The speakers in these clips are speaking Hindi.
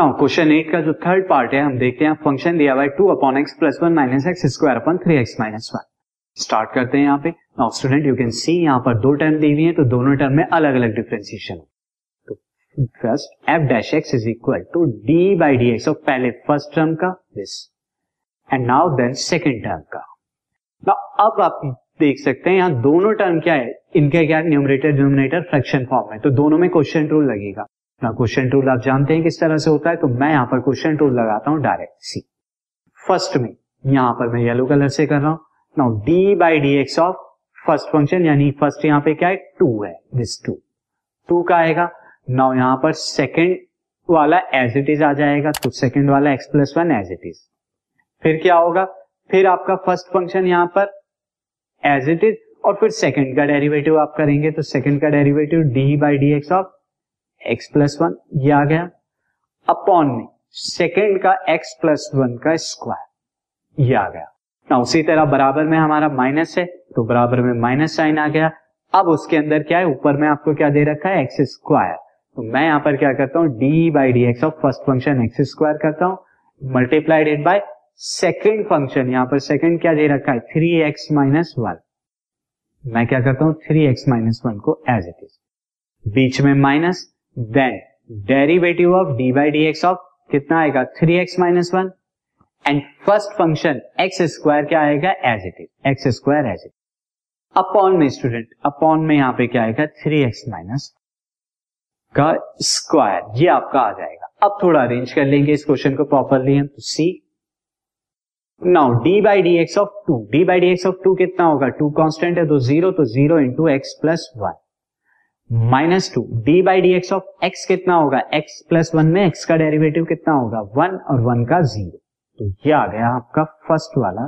नाउ क्वेश्चन एट का जो थर्ड पार्ट है, हम देखते हैं फ़ंक्शन दिया हुआ है two upon x plus one minus x square upon three x minus one start करते हैं यहाँ पे। Now student you can see यहाँ पर दो टर्म दी हुई है तो दोनों टर्म में अलग अलग डिफ्रेंसिएशन तो first f dash x is equal to d by d x पहले फ़र्स्ट टर्म का this and now then second term का। नाउ अब आप देख सकते हैं, यहाँ दोनों टर्म क्या है? इनके क्या न्यूमरेटर डिनोमिनेटर फ्रैक्शन फॉर्म है। तो दोनों में क्वेश्चन रूल लगेगा। ना क्वेश्चन टूल आप जानते हैं किस तरह से होता है तो मैं यहाँ पर क्वेश्चन टूल लगाता हूँ डायरेक्ट सी फ़र्स्ट में, यहाँ पर मैं येलो कलर से कर रहा हूँ. Now d by d x of first function यानी फ़र्स्ट यहाँ पे क्या है? टू है दिस टू टू का आएगा. नाउ यहाँ पर सेकेंड वाला एज इट इज़ आ जाएगा तो सेकेंड वाला x plus one as it is फिर क्या होगा? फिर आपका फ़र्स्ट फ़ंक्शन यहाँ पर एज इट इज़ और फिर सेकंड का डेरिवेटिव आप करेंगे तो सेकंड का derivative d by d x of x plus one ये आ गया। अपॉन में सेकेंड का एक्स प्लस वन का स्क्वायर ये आ गया। ना उसी तरह बराबर में हमारा माइनस है तो बराबर में माइनस साइन आ गया। अब उसके अंदर क्या है? ऊपर में आपको क्या दे रखा है? एक्स स्क्वायर तो मैं यहाँ पर क्या करता हूँ? D by d x of first function x square करता हूँ। Multiplied it by second function यहाँ पर सेकेंड क्या दे रखा है? थ्री एक्स माइनस वन मैं क्या करता हूँ? थ्री एक्स माइनस वन को एज इट इज़ बीच में minus then derivative of d by d x of कितना आएगा? Three x minus one and first function x square क्या आएगा? As it is x square as it upon में स्टूडेंट अपॉन में यहाँ पे क्या आएगा? थ्री एक्स माइनस का स्क्वायर ये आपका आ जाएगा. अब थोड़ा अरेंज कर लेंगे इस क्वेश्चन को प्रॉपरली हम तो see now d by d x of two d by d x of two कितना होगा? टू कांस्टेंट है तो ज़ीरो तो zero into x plus one minus two d by d x of x कितना होगा? एक्स प्लस वन में एक्स का डेरिवेटिव कितना होगा? वन और वन का ज़ीरो। तो ये आ गया आपका फ़र्स्ट वाला।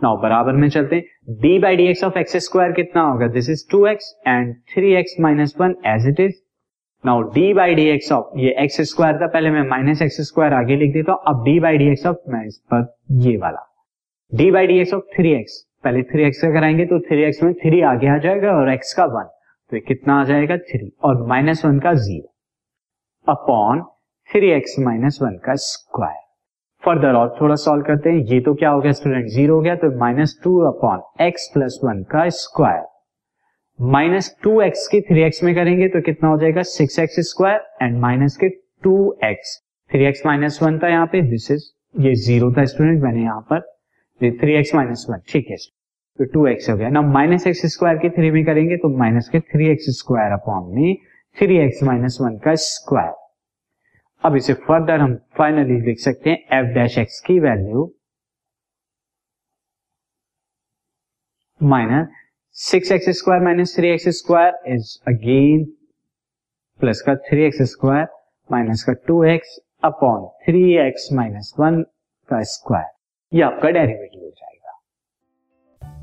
नाउ बराबर में चलते d by d x of x square कितना होगा? This is two x and three x minus one as it is now d by d x of ये एक्स स्क्वायर था, पहले मैं माइनस एक्स स्क्वायर आगे लिख देता हूँ। अब d by d x of मैं इस पर ये वाला। D by d x of three x पहले थ्री एक्स का कराएँगे तो थ्री एक्स में थ्री आगे आ जाएगा और एक्स का वन तो ये कितना आ जाएगा थ्री और माइनस वन का zero upon three x minus one का स्क्वायर फर्दर और थोड़ा सॉल्व करते हैं। ये तो क्या हो गया स्टूडेंट ज़ीरो हो गया तो minus two upon x plus one का स्क्वायर माइनस टू एक्स की थ्री एक्स में करेंगे तो कितना हो जाएगा six x square and minus के two x three x minus one था यहाँ पे। दिस इज़ ये ज़ीरो था स्टूडेंट मैंने यहाँ पर। थ्री एक्स माइनस वन ठीक है। तो टू एक्स हो गया। ना माइनस एक्स स्क्वायर के थ्री में करेंगे तो माइनस के थ्री एक्स स्क्वायर अपॉन में थ्री एक्स माइनस वन का स्क्वायर अब इसे फर्दर हम फाइनली लिख सकते हैं एफ़ डैश एक्स की value minus six x square minus three x square is again plus का थ्री एक्स स्क्वायर माइनस का two x upon three x minus one का स्क्वायर ये आपका डेरिवेटिव हो जाएगा।